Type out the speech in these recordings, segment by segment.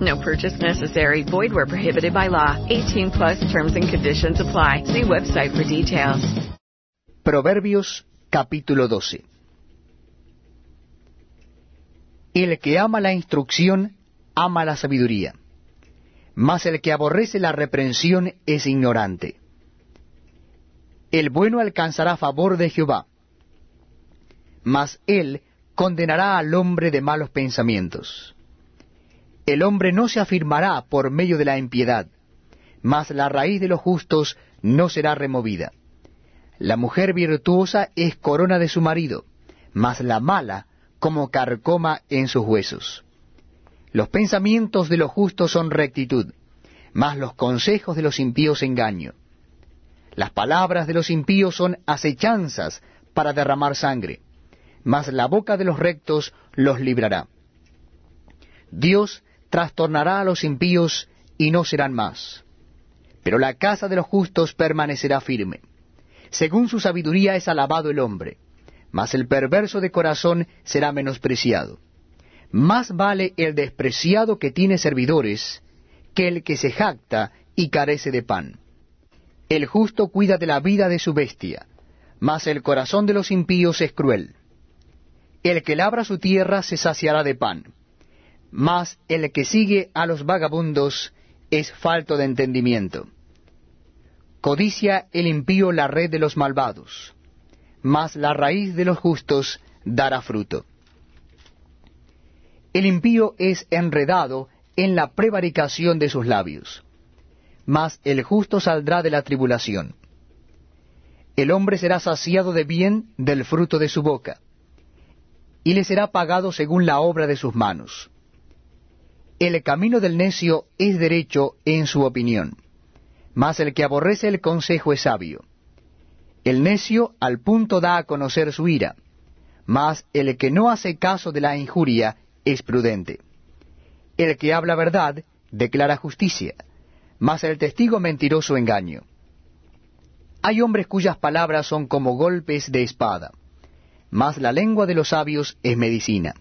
No purchase necessary. Void where prohibited by law. 18 plus terms and conditions apply. See website for details. Proverbios capítulo 12. El que ama la instrucción, ama la sabiduría. Mas el que aborrece la reprensión es ignorante. El bueno alcanzará favor de Jehová, mas él condenará al hombre de malos pensamientos. El hombre no se afirmará por medio de la impiedad, mas la raíz de los justos no será removida. La mujer virtuosa es corona de su marido, mas la mala como carcoma en sus huesos. Los pensamientos de los justos son rectitud, mas los consejos de los impíos engaño. Las palabras de los impíos son acechanzas para derramar sangre, mas la boca de los rectos los librará. Dios trastornará a los impíos y no serán más. Pero la casa de los justos permanecerá firme. Según su sabiduría es alabado el hombre mas el perverso de corazón será menospreciado. Más vale el despreciado que tiene servidores que el que se jacta y carece de pan. El justo cuida de la vida de su bestia, mas el corazón de los impíos es cruel. El que labra su tierra se saciará de pan, mas el que sigue a los vagabundos es falto de entendimiento. Codicia el impío la red de los malvados mas la raíz de los justos dará fruto. El impío es enredado en la prevaricación de sus labios, mas el justo saldrá de la tribulación. El hombre será saciado de bien del fruto de su boca, y le será pagado según la obra de sus manos. El camino del necio es derecho en su opinión, mas el que aborrece el consejo es sabio. El necio al punto da a conocer su ira, mas el que no hace caso de la injuria es prudente. El que habla verdad declara justicia, mas el testigo mentiroso engaño. Hay hombres cuyas palabras son como golpes de espada, mas la lengua de los sabios es medicina.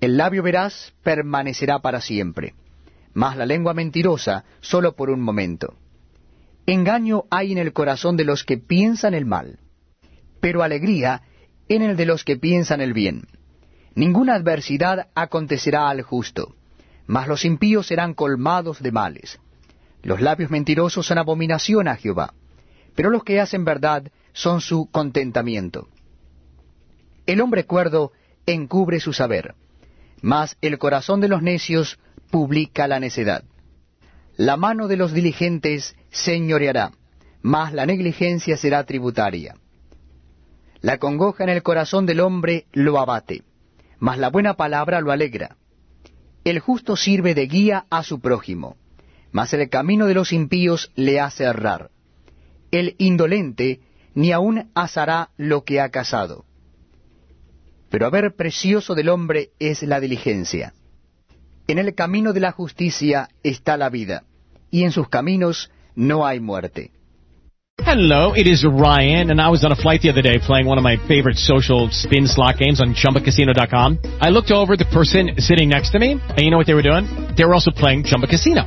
El labio veraz permanecerá para siempre, mas la lengua mentirosa sólo por un momento. Engaño hay en el corazón de los que piensan el mal, pero alegría en el de los que piensan el bien. Ninguna adversidad acontecerá al justo, mas los impíos serán colmados de males. Los labios mentirosos son abominación a Jehová, pero los que hacen verdad son su contentamiento. El hombre cuerdo encubre su saber, mas el corazón de los necios publica la necedad. La mano de los diligentes señoreará, mas la negligencia será tributaria. La congoja en el corazón del hombre lo abate, mas la buena palabra lo alegra. El justo sirve de guía a su prójimo, mas el camino de los impíos le hace errar. El indolente ni aun asará lo que ha casado. Pero a ver precioso del hombre es la diligencia. En el camino de la justicia está la vida, y en sus caminos no hay muerte. Hello, it is Ryan, and I was on a flight the other day playing one of my favorite social spin slot games on ChumbaCasino.com. I looked over the person sitting next to me, and you know what they were doing? They were also playing Chumba Casino.